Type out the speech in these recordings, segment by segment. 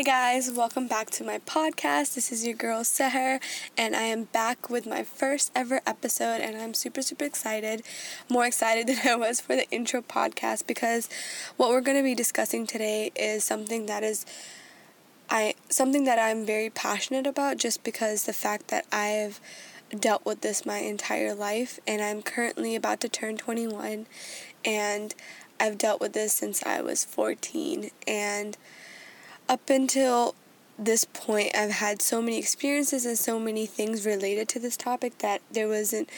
Hey guys, welcome back to my podcast. This is your girl Seher, and I am back with my first ever episode, and I'm super, super excited. More excited than I was for the intro podcast because what we're going to be discussing today is something that is. I something that I'm very passionate about just because the fact that I've dealt with this my entire life and I'm currently about to turn 21 and I've dealt with this since I was 14 and up until this point, I've had so many experiences and so many things related to this topic that there wasn't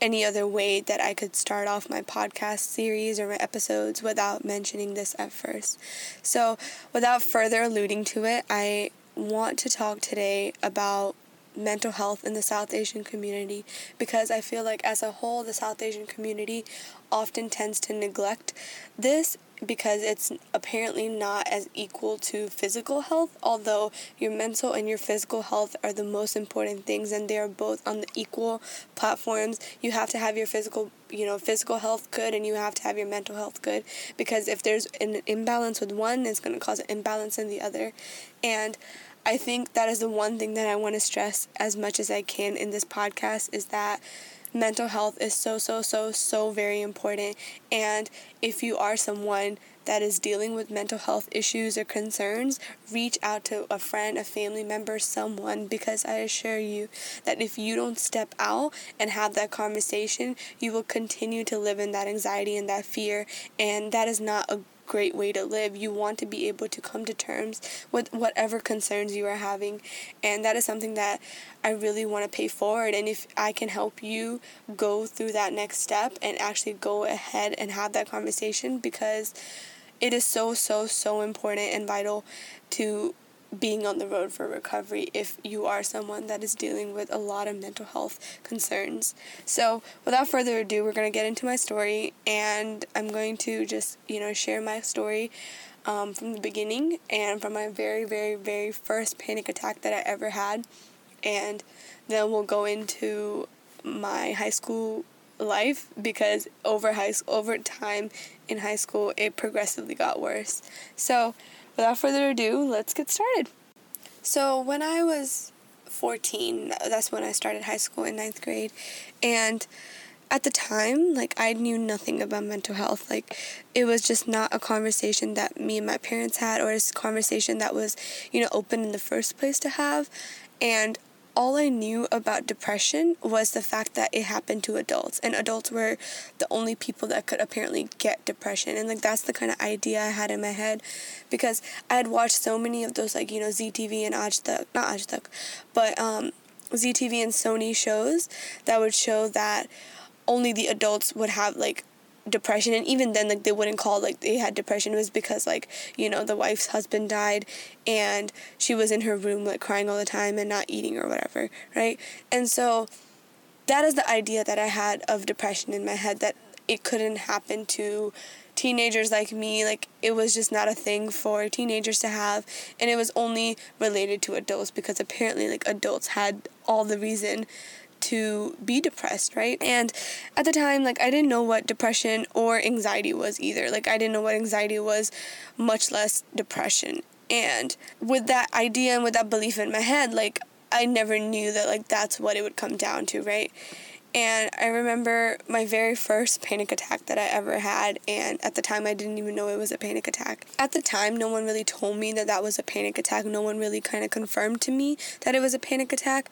any other way that I could start off my podcast series or my episodes without mentioning this at first. So, without further alluding to it, I want to talk today about mental health in the South Asian community because I feel like, as a whole, the South Asian community often tends to neglect this because it's apparently not as equal to physical health, although your mental and your physical health are the most important things and they are both on the equal platforms. You have to have your physical, you know, physical health good and you have to have your mental health good because if there's an imbalance with one, it's going to cause an imbalance in the other. And I think that is the one thing that I want to stress as much as I can in this podcast is that mental health is so, so, so, so very important. And if you are someone that is dealing with mental health issues or concerns, reach out to a friend, a family member, someone, because I assure you that if you don't step out and have that conversation, you will continue to live in that anxiety and that fear. And that is not a great way to live. You want to be able to come to terms with whatever concerns you are having. And that is something that I really want to pay forward. And if I can help you go through that next step and actually go ahead and have that conversation because it is so, so, so important and vital to being on the road for recovery if you are someone that is dealing with a lot of mental health concerns. So, without further ado, we're going to get into my story and I'm going to just, you know, share my story um, from the beginning and from my very, very, very first panic attack that I ever had. And then we'll go into my high school life because over high over time in high school it progressively got worse. So, without further ado, let's get started. So, when I was 14, that's when I started high school in ninth grade, and at the time, like I knew nothing about mental health. Like it was just not a conversation that me and my parents had, or a conversation that was, you know, open in the first place to have. And all I knew about depression was the fact that it happened to adults, and adults were the only people that could apparently get depression. And like that's the kind of idea I had in my head because I had watched so many of those, like, you know, Zee TV and Aaj Tak, not Aaj Tak, but um, Zee TV and Sony shows that would show that only the adults would have like depression and even then like they wouldn't call like they had depression it was because like you know the wife's husband died and she was in her room like crying all the time and not eating or whatever right? And so that is the idea that i had of depression in my head that it couldn't happen to teenagers like me like it was just not a thing for teenagers to have and it was only related to adults because apparently like adults had all the reason to be depressed, right? And at the time, like, I didn't know what depression or anxiety was either. Like, I didn't know what anxiety was, much less depression. And with that idea and with that belief in my head, like, I never knew that, like, that's what it would come down to, right? And I remember my very first panic attack that I ever had, and at the time I didn't even know it was a panic attack. At the time, no one really told me that that was a panic attack. No one really kind of confirmed to me that it was a panic attack,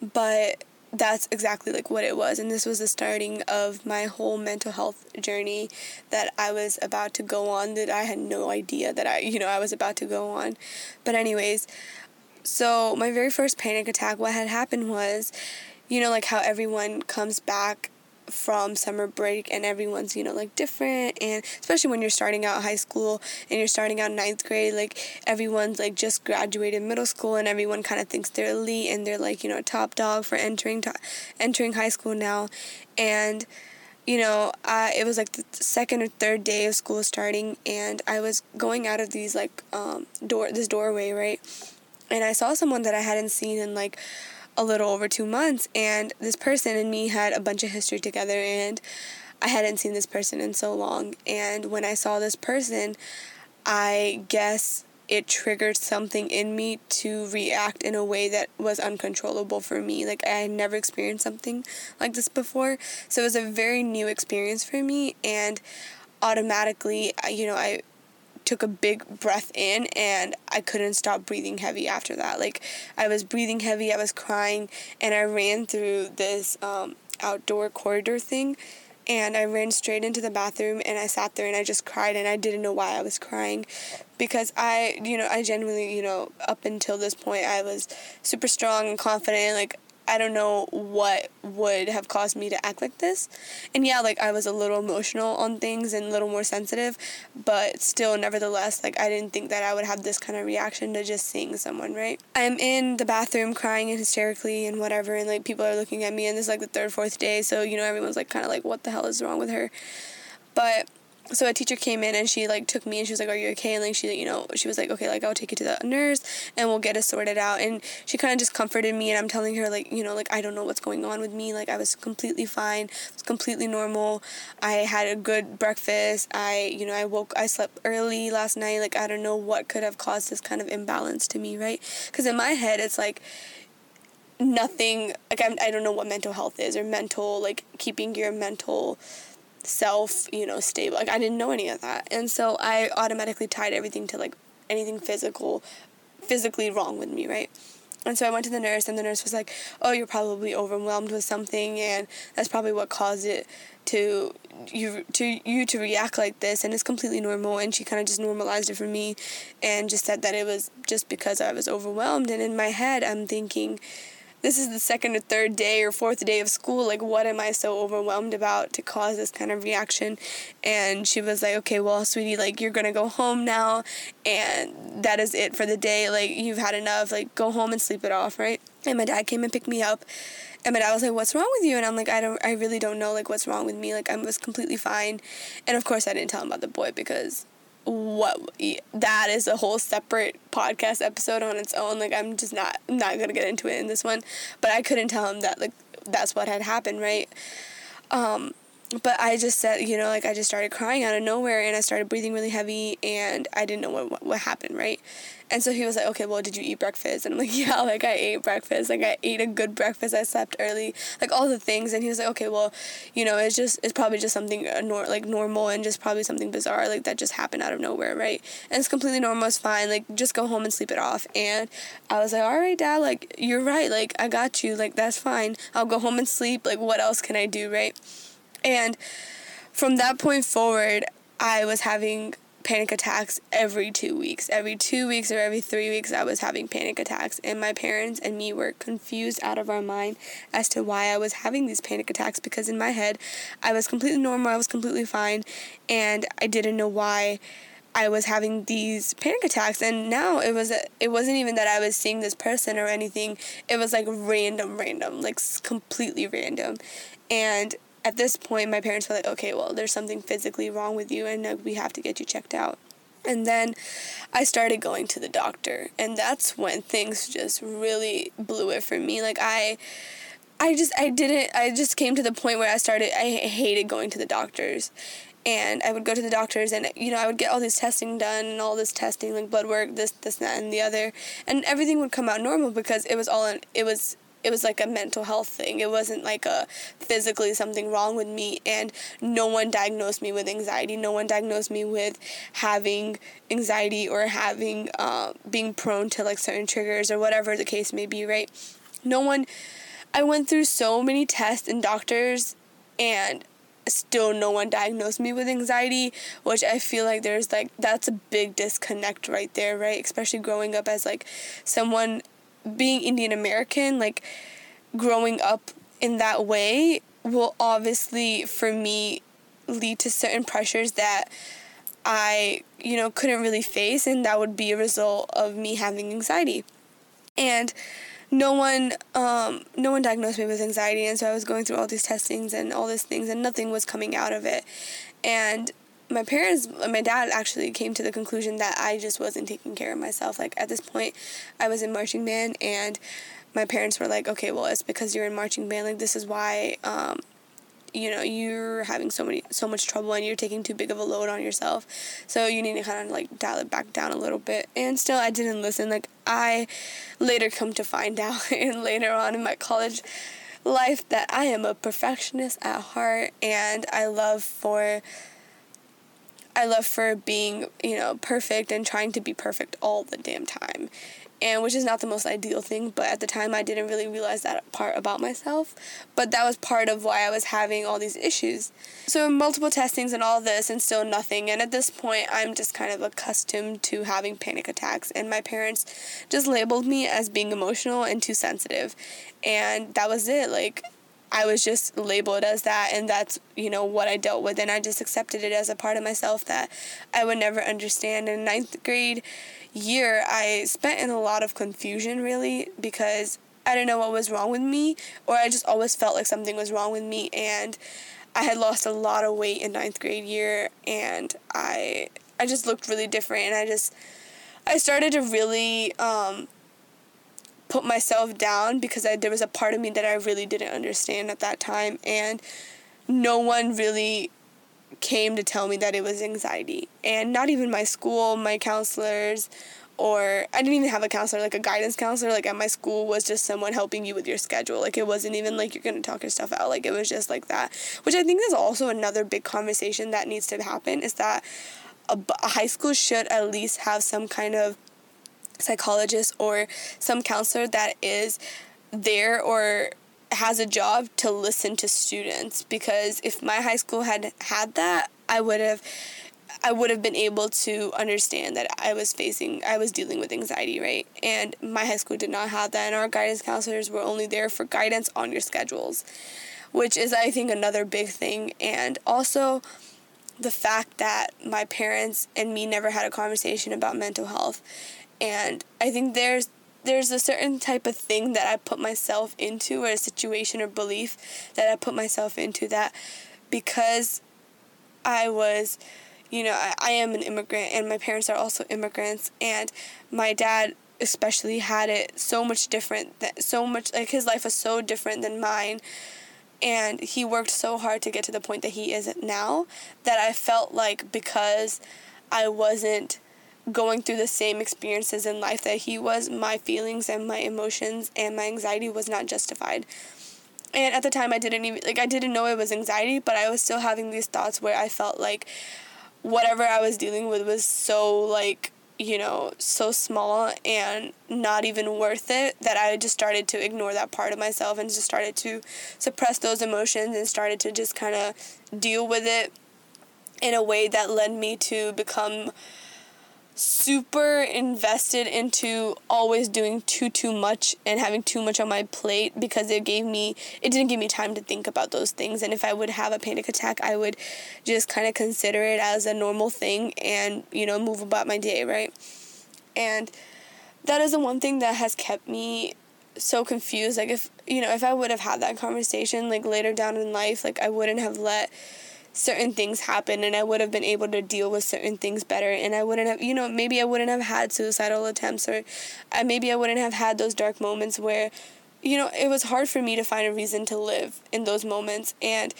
but that's exactly like what it was and this was the starting of my whole mental health journey that I was about to go on that I had no idea that I you know I was about to go on. But anyways so my very first panic attack what had happened was you know like how everyone comes back from summer break and everyone's you know like different. And especially when you're starting out high school and you're starting out ninth grade like everyone's like just graduated middle school and everyone kind of thinks they're elite and they're like you know top dog for entering to- entering high school now. And you know, I it was like the second or third day of school starting, and I was going out of these like um door this doorway right, and I saw someone that I hadn't seen in like a little over two months, and this person and me had a bunch of history together, and I hadn't seen this person in so long. And when I saw this person, I guess it triggered something in me to react in a way that was uncontrollable for me. Like I had never experienced something like this before. So it was a very new experience for me and automatically, you know, I took a big breath in and I couldn't stop breathing heavy after that. Like I was breathing heavy, I was crying, and I ran through this um, outdoor corridor thing and I ran straight into the bathroom and I sat there and I just cried and I didn't know why I was crying because I, you know, I genuinely, you know, up until this point I was super strong and confident like I don't know what would have caused me to act like this. And yeah, like I was a little emotional on things and a little more sensitive, but still, nevertheless, like I didn't think that I would have this kind of reaction to just seeing someone, right? I'm in the bathroom crying hysterically and whatever, and like people are looking at me, and this is like the third, fourth day, so you know, everyone's like kind of like, what the hell is wrong with her? But so a teacher came in and she like took me and she was like are you okay? And like she you know she was like okay like i'll take you to the nurse and we'll get it sorted out. And she kind of just comforted me and i'm telling her like you know like i don't know what's going on with me. Like i was completely fine. It was completely normal. I had a good breakfast. I you know i woke i slept early last night. Like i don't know what could have caused this kind of imbalance to me right? Because in my head it's like nothing like I'm, i don't know what mental health is or mental like keeping your mental self, you know, stable. Like I didn't know any of that. And so I automatically tied everything to like anything physical, physically wrong with me, right? And so I went to the nurse and the nurse was like, "Oh, you're probably overwhelmed with something and that's probably what caused it to you to you to react like this and it's completely normal." And she kind of just normalized it for me and just said that it was just because I was overwhelmed and in my head I'm thinking this is the second or third day or fourth day of school. Like, what am I so overwhelmed about to cause this kind of reaction? And she was like, okay, well, sweetie, like, you're gonna go home now, and that is it for the day. Like, you've had enough. Like, go home and sleep it off, right? And my dad came and picked me up. And my dad was like, "What's wrong with you?" And I'm like, "I don't, I really don't know, like, what's wrong with me. Like, I was completely fine." And of course, I didn't tell him about the boy because what that is a whole separate podcast episode on its own. Like i'm just not not gonna get into it in this one. But i couldn't tell him that like that's what had happened right? Um but i just said you know like i just started crying out of nowhere and i started breathing really heavy and i didn't know what what, what happened right and so he was like, okay, well, did you eat breakfast? And I'm like, yeah, like I ate breakfast. Like I ate a good breakfast. I slept early, like all the things. And he was like, okay, well, you know, it's just, it's probably just something uh, nor- like normal and just probably something bizarre, like that just happened out of nowhere, right? And it's completely normal. It's fine. Like just go home and sleep it off. And I was like, all right, dad, like you're right. Like I got you. Like that's fine. I'll go home and sleep. Like what else can I do, right? And from that point forward, I was having panic attacks every two weeks. Every two weeks or every three weeks, I was having panic attacks. And my parents and me were confused out of our mind as to why I was having these panic attacks because in my head, I was completely normal, I was completely fine, and I didn't know why. I was having these panic attacks and now it was it wasn't even that I was seeing this person or anything it was like random random like completely random and at this point, my parents were like, okay, well, there's something physically wrong with you, and uh, we have to get you checked out. And then I started going to the doctor, and that's when things just really blew it for me. Like, I. I just I didn't I just came to the point where I started I hated going to the doctors and I would go to the doctors and you know I would get all this testing done and all this testing like blood work this this that and the other and everything would come out normal because it was all in, it was it was like a mental health thing. It wasn't like a physically something wrong with me. And no one diagnosed me with anxiety. No one diagnosed me with having anxiety or having uh, being prone to like certain triggers or whatever the case may be, right? No one. I went through so many tests and doctors, and still no one diagnosed me with anxiety, which I feel like there's like that's a big disconnect right there, right? Especially growing up as like someone being Indian American, like growing up in that way, will obviously, for me, lead to certain pressures that I, you know, couldn't really face, and that would be a result of me having anxiety. And no one, um, no one diagnosed me with anxiety, and so I was going through all these testings and all these things, and nothing was coming out of it. And my parents, my dad actually came to the conclusion that I just wasn't taking care of myself. Like at this point, I was in marching band, and my parents were like, "Okay, well, it's because you're in marching band. Like this is why." Um, you know you're having so many so much trouble and you're taking too big of a load on yourself so you need to kind of like dial it back down a little bit and still i didn't listen like i later come to find out and later on in my college life that i am a perfectionist at heart and i love for I love for being, you know, perfect and trying to be perfect all the damn time. And which is not the most ideal thing but at the time i didn't really realize that part about myself. But that was part of why i was having all these issues. So multiple testings and all this and still nothing. And at this point i'm just kind of accustomed to having panic attacks. And my parents just labeled me as being emotional and too sensitive. And that was it. Like I was just labeled as that, and that's you know what I dealt with, and I just accepted it as a part of myself that I would never understand. In ninth grade, year, I spent in a lot of confusion really because I didn't know what was wrong with me, or I just always felt like something was wrong with me, and I had lost a lot of weight in ninth grade year, and I I just looked really different, and I just I started to really um, put myself down because I, there was a part of me that I really didn't understand at that time, and no one really came to tell me that it was anxiety. And not even my school, my counselors, or I didn't even have a counselor, like a guidance counselor, like at my school was just someone helping you with your schedule. Like it wasn't even like you're gonna talk your stuff out. Like it was just like that, which I think is also another big conversation that needs to happen is that a, a high school should at least have some kind of psychologist or some counselor that is there or has a job to listen to students because if my high school had had that, I would have I would have been able to understand that I was facing I was dealing with anxiety, right? And my high school did not have that and our guidance counselors were only there for guidance on your schedules, which is I think another big thing and also the fact that my parents and me never had a conversation about mental health. And I think there's there's a certain type of thing that I put myself into, or a situation or belief that I put myself into that because I was, you know, I, I am an immigrant and my parents are also immigrants, and my dad especially had it so much different that so much like his life was so different than mine. And he worked so hard to get to the point that he is now that I felt like because I wasn't going through the same experiences in life that he was, my feelings and my emotions and my anxiety was not justified. And at the time I didn't even like I didn't know it was anxiety, but I was still having these thoughts where I felt like whatever I was dealing with was so like you know, so small and not even worth it that I just started to ignore that part of myself and just started to suppress those emotions and started to just kind of deal with it in a way that led me to become super invested into always doing too too much and having too much on my plate because it gave me it didn't give me time to think about those things. And if I would have a panic attack I would just kind of consider it as a normal thing and you know move about my day right? And that is the one thing that has kept me so confused. Like if you know if I would have had that conversation like later down in life like I wouldn't have let certain things happen and I would have been able to deal with certain things better and I wouldn't have you know maybe I wouldn't have had suicidal attempts or I, maybe I wouldn't have had those dark moments where you know it was hard for me to find a reason to live in those moments and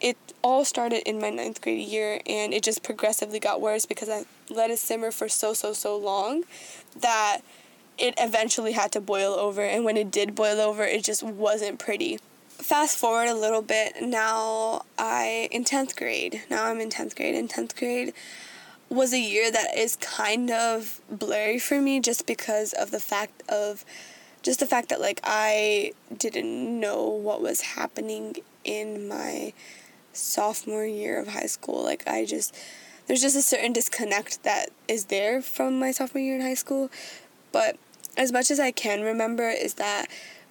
it all started in my ninth grade year and it just progressively got worse because I let it simmer for so so so long that it eventually had to boil over and when it did boil over it just wasn't pretty fast forward a little bit now i in 10th grade now i'm in 10th grade in 10th grade was a year that is kind of blurry for me just because of the fact of just the fact that like i didn't know what was happening in my sophomore year of high school. Like i just there's just a certain disconnect that is there from my sophomore year in high school. But as much as i can remember is that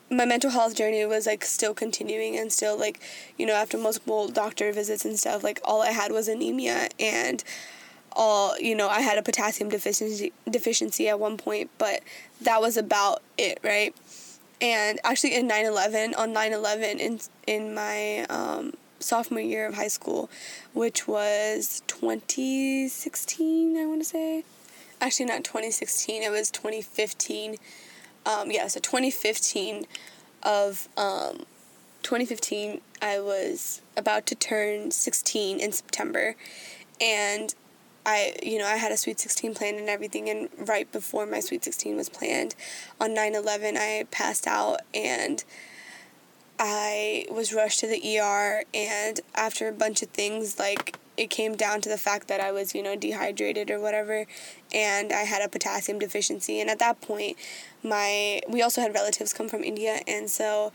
my mental health journey was like still continuing and still like you know after multiple doctor visits and stuff like all i had was anemia and all you know i had a potassium deficiency deficiency at one point but that was about it right? And actually in 9-11 on 9-11 in, in my um, sophomore year of high school which was 2016 i want to say. Actually not 2016 it was 2015 um, yeah, so 2015 of um, 2015, I was about to turn 16 in September, and I, you know, I had a Sweet 16 planned and everything, and right before my Sweet 16 was planned, on 9 11, I passed out and I was rushed to the ER, and after a bunch of things, like, it came down to the fact that I was, you know, dehydrated or whatever, and I had a potassium deficiency. And at that point, my we also had relatives come from India, and so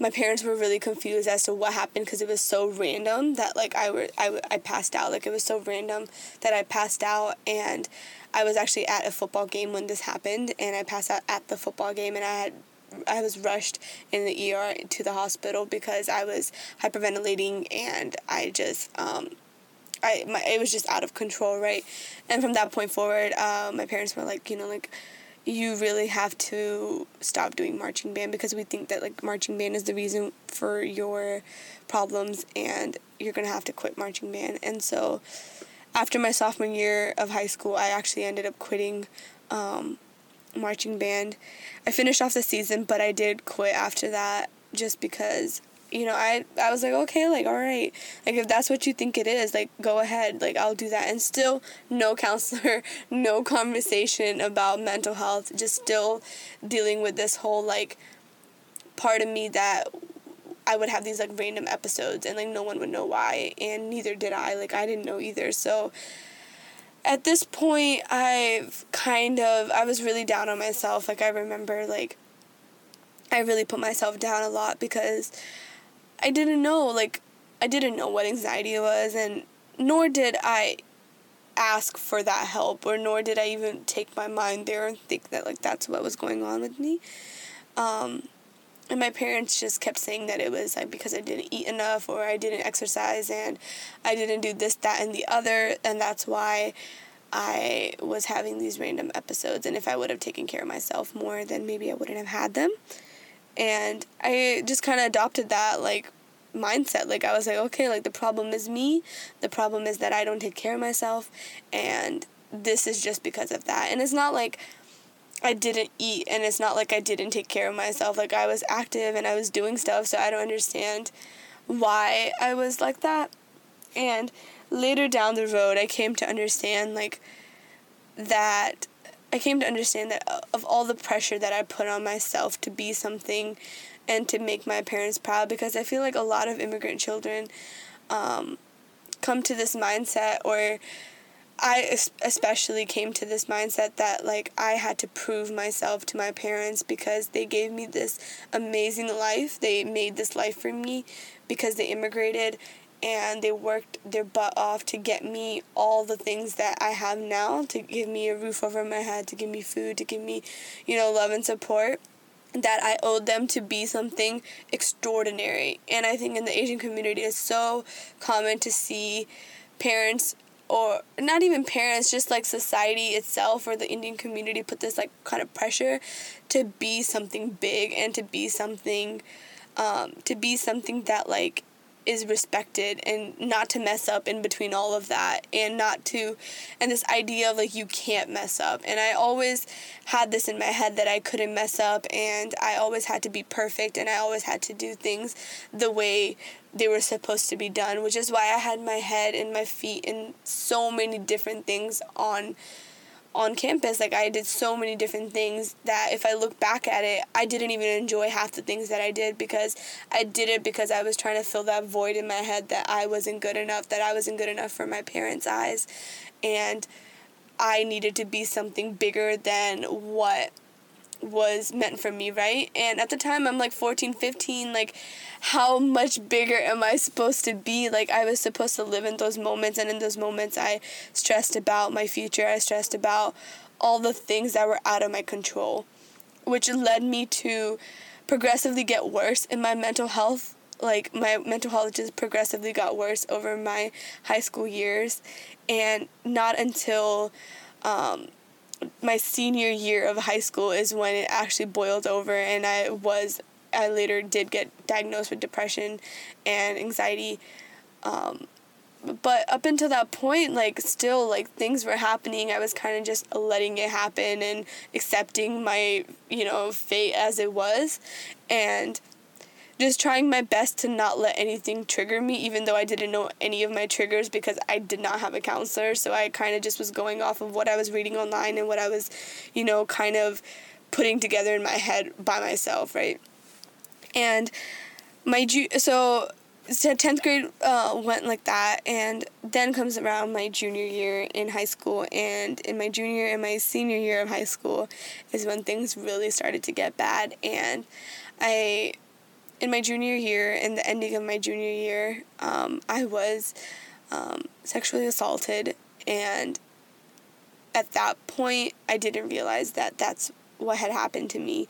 my parents were really confused as to what happened because it was so random that like I were I, I passed out. Like it was so random that I passed out and I was actually at a football game when this happened and I passed out at the football game and I had I was rushed in the ER to the hospital because I was hyperventilating and I just um, I my it was just out of control right? And from that point forward uh, my parents were like you know like you really have to stop doing marching band because we think that like marching band is the reason for your problems and you're going to have to quit marching band. And so after my sophomore year of high school i actually ended up quitting um, marching band. I finished off the season but i did quit after that just because you know, I I was like, okay, like all right, like if that's what you think it is, like go ahead, like I'll do that. And still, no counselor, no conversation about mental health, just still dealing with this whole like part of me that I would have these like random episodes and like no one would know why, and neither did I. Like I didn't know either. So at this point, I've kind of I was really down on myself. Like I remember like I really put myself down a lot because I didn't know like I didn't know what anxiety was and nor did I ask for that help or nor did I even take my mind there and think that like that's what was going on with me. Um, and my parents just kept saying that it was like because I didn't eat enough or I didn't exercise and I didn't do this, that, and the other, and that's why I was having these random episodes. And if I would have taken care of myself more, then maybe I wouldn't have had them and I just kind of adopted that like mindset. Like I was like okay like the problem is me. The problem is that I don't take care of myself. And this is just because of that. And it's not like I didn't eat and it's not like I didn't take care of myself. Like I was active and I was doing stuff so I don't understand why I was like that. And later down the road I came to understand like that I came to understand that uh, of all the pressure that I put on myself to be something and to make my parents proud, because I feel like a lot of immigrant children um, come to this mindset, or I especially came to this mindset that like I had to prove myself to my parents because they gave me this amazing life. They made this life for me because they immigrated and they worked their butt off to get me all the things that I have now to give me a roof over my head, to give me food, to give me, you know, love and support that I owed them to be something extraordinary. And I think in the Asian community it's so common to see parents or not even parents, just like society itself or the Indian community put this like kind of pressure to be something big and to be something um, to be something that like is respected and not to mess up in between all of that and not to and this idea of like you can't mess up. And i always had this in my head that i couldn't mess up and i always had to be perfect and i always had to do things the way they were supposed to be done which is why i had my head and my feet in so many different things on on campus like i did so many different things that if i look back at it i didn't even enjoy half the things that i did because i did it because i was trying to fill that void in my head that i wasn't good enough that i wasn't good enough for my parents eyes and i needed to be something bigger than what was meant for me, right? And at the time I'm like 14, 15, like how much bigger am I supposed to be? Like I was supposed to live in those moments and in those moments I stressed about my future. I stressed about all the things that were out of my control, which led me to progressively get worse in my mental health. Like my mental health just progressively got worse over my high school years and not until um, my senior year of high school is when it actually boiled over and I was I later did get diagnosed with depression and anxiety um, but up until that point like still like things were happening i was kind of just letting it happen and accepting my you know fate as it was and just trying my best to not let anything trigger me, even though I didn't know any of my triggers because I did not have a counselor. So I kind of just was going off of what I was reading online and what I was, you know, kind of putting together in my head by myself, right? And my ju- so so 10th grade uh, went like that and then comes around my junior year in high school and in my junior and my senior year of high school is when things really started to get bad and i in my junior year in the ending of my junior year um, i was um, sexually assaulted and at that point i didn't realize that that's what had happened to me.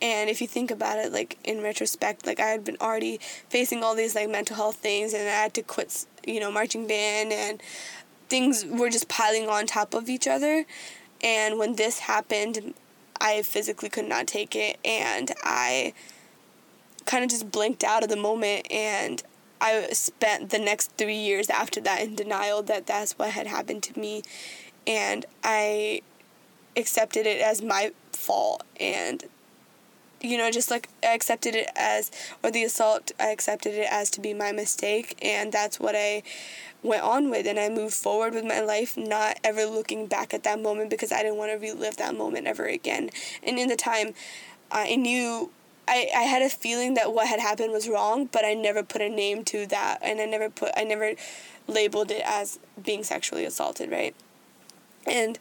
And if you think about it like in retrospect like i had been already facing all these like mental health things and i had to quit you know marching band and things were just piling on top of each other. And when this happened i physically could not take it and i kind of just blinked out of the moment and i spent the next three years after that in denial that that's what had happened to me. And i accepted it as my fault. And you know just like I accepted it as or the assault I accepted it as to be my mistake. And that's what I went on with. And I moved forward with my life not ever looking back at that moment because I didn't want to relive that moment ever again. And in the time I knew I, I had a feeling that what had happened was wrong but I never put a name to that. And I never put I never labeled it as being sexually assaulted right? And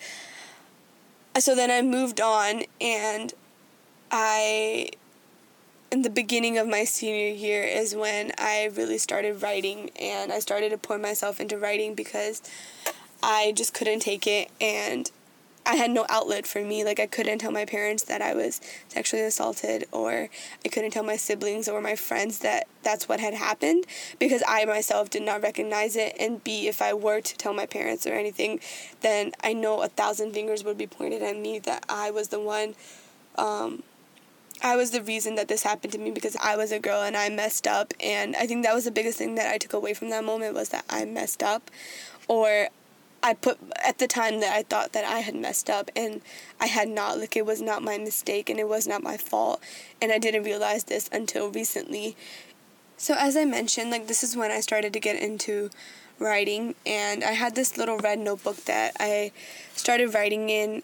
so then I moved on and I in the beginning of my senior year is when I really started writing and I started to pour myself into writing because I just couldn't take it and I had no outlet for me. Like I couldn't tell my parents that I was sexually assaulted or I couldn't tell my siblings or my friends that that's what had happened because I myself did not recognize it and B if I were to tell my parents or anything then I know a thousand fingers would be pointed at me that I was the one um, I was the reason that this happened to me because I was a girl and I messed up and I think that was the biggest thing that I took away from that moment was that I messed up or I put at the time that I thought that I had messed up and I had not like it was not my mistake and it was not my fault and I didn't realize this until recently. So as I mentioned like this is when I started to get into writing and I had this little red notebook that I started writing in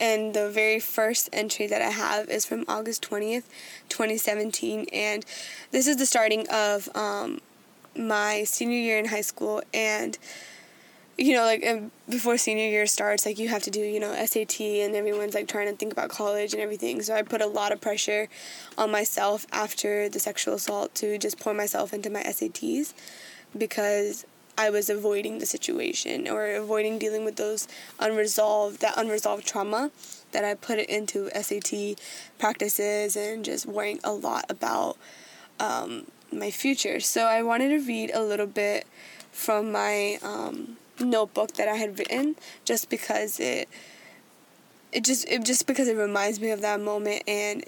and the very first entry that I have is from August 20th, 2017. And this is the starting of um, my senior year in high school. And, you know, like before senior year starts, like you have to do, you know, SAT, and everyone's like trying to think about college and everything. So I put a lot of pressure on myself after the sexual assault to just pour myself into my SATs because I was avoiding the situation or avoiding dealing with those unresolved that unresolved trauma that I put it into SAT practices and just worrying a lot about um, my future. So I wanted to read a little bit from my um, notebook that I had written just because it it just it just because it reminds me of that moment and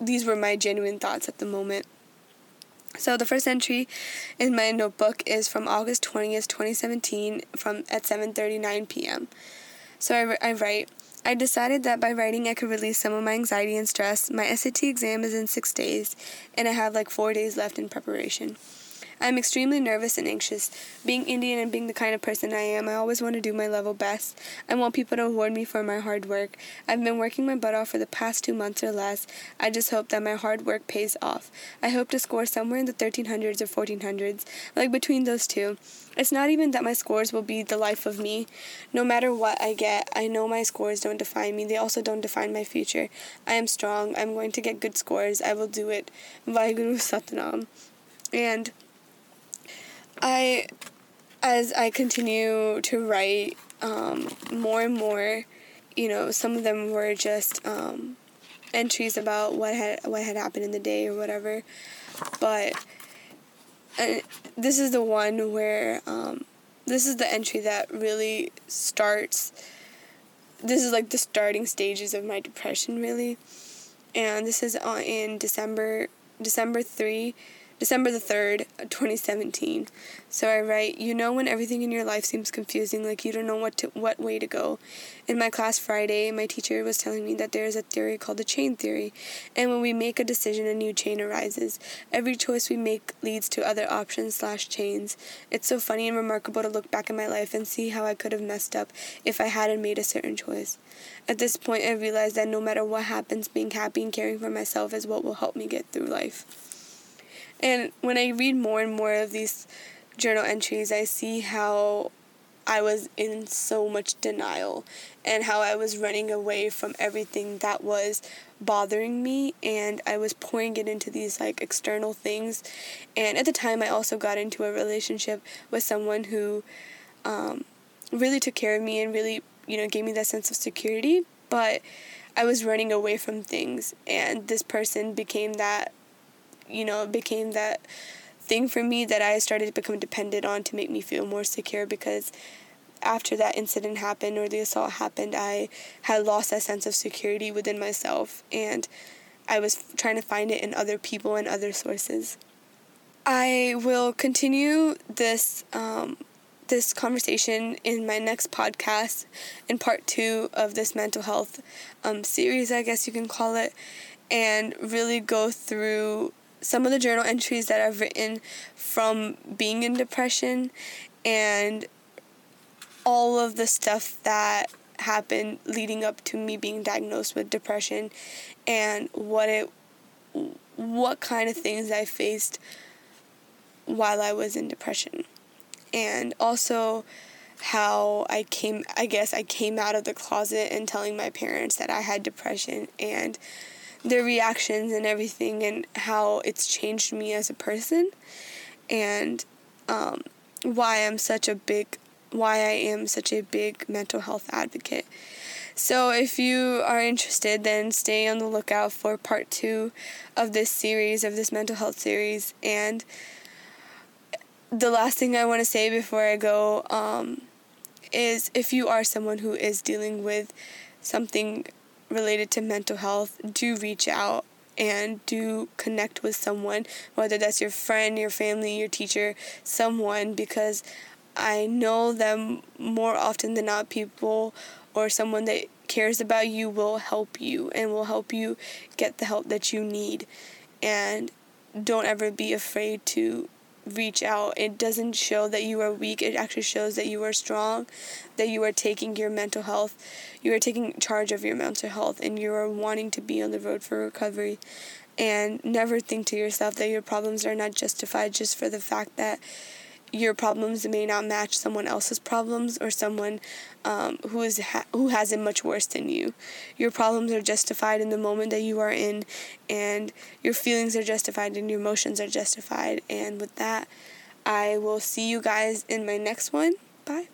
these were my genuine thoughts at the moment. So the first entry in my notebook is from August 20th, 2017 from at 7:39 p.m. So I, I write I decided that by writing I could release some of my anxiety and stress. My SAT exam is in 6 days and I have like 4 days left in preparation. I am extremely nervous and anxious. Being Indian and being the kind of person I am, I always want to do my level best. I want people to award me for my hard work. I've been working my butt off for the past two months or less. I just hope that my hard work pays off. I hope to score somewhere in the 1300s or 1400s, like between those two. It's not even that my scores will be the life of me. No matter what I get, I know my scores don't define me. They also don't define my future. I am strong. I'm going to get good scores. I will do it. Vaheguru Satnam. And I, as I continue to write um, more and more, you know, some of them were just um, entries about what had what had happened in the day or whatever, but uh, this is the one where um, this is the entry that really starts. This is like the starting stages of my depression, really, and this is in December, December three December the 3rd, 2017. So I write, you know when everything in your life seems confusing, like you don't know what to, what way to go. In my class Friday, my teacher was telling me that there is a theory called the chain theory, and when we make a decision, a new chain arises. Every choice we make leads to other options slash chains. It's so funny and remarkable to look back in my life and see how I could have messed up if I hadn't made a certain choice. At this point, I realized that no matter what happens, being happy and caring for myself is what will help me get through life. And when I read more and more of these journal entries, I see how I was in so much denial and how I was running away from everything that was bothering me and I was pouring it into these like external things. And at the time, I also got into a relationship with someone who um, really took care of me and really, you know, gave me that sense of security. But I was running away from things, and this person became that you know, it became that thing for me that I started to become dependent on to make me feel more secure because after that incident happened or the assault happened, I had lost that sense of security within myself and I was trying to find it in other people and other sources. I will continue this um, this conversation in my next podcast in part two of this mental health um, series, I guess you can call it, and really go through some of the journal entries that I've written from being in depression and all of the stuff that happened leading up to me being diagnosed with depression and what it what kind of things I faced while I was in depression. And also how I came I guess I came out of the closet and telling my parents that I had depression and their reactions and everything and how it's changed me as a person and um, why I'm such a big why I am such a big mental health advocate. So if you are interested then stay on the lookout for part 2 of this series of this mental health series and the last thing I want to say before I go um, is if you are someone who is dealing with something related to mental health, do reach out and do connect with someone, whether that's your friend, your family, your teacher, someone, because I know that more often than not, people or someone that cares about you will help you and will help you get the help that you need. And don't ever be afraid to reach out. It doesn't show that you are weak, it actually shows that you are strong, that you are taking your mental health, you are taking charge of your mental health, and you are wanting to be on the road for recovery. And never think to yourself that your problems are not justified just for the fact that your problems may not match someone else's problems or someone um, who is ha- who has it much worse than you. Your problems are justified in the moment that you are in, and your feelings are justified and your emotions are justified. And with that, I will see you guys in my next one. Bye.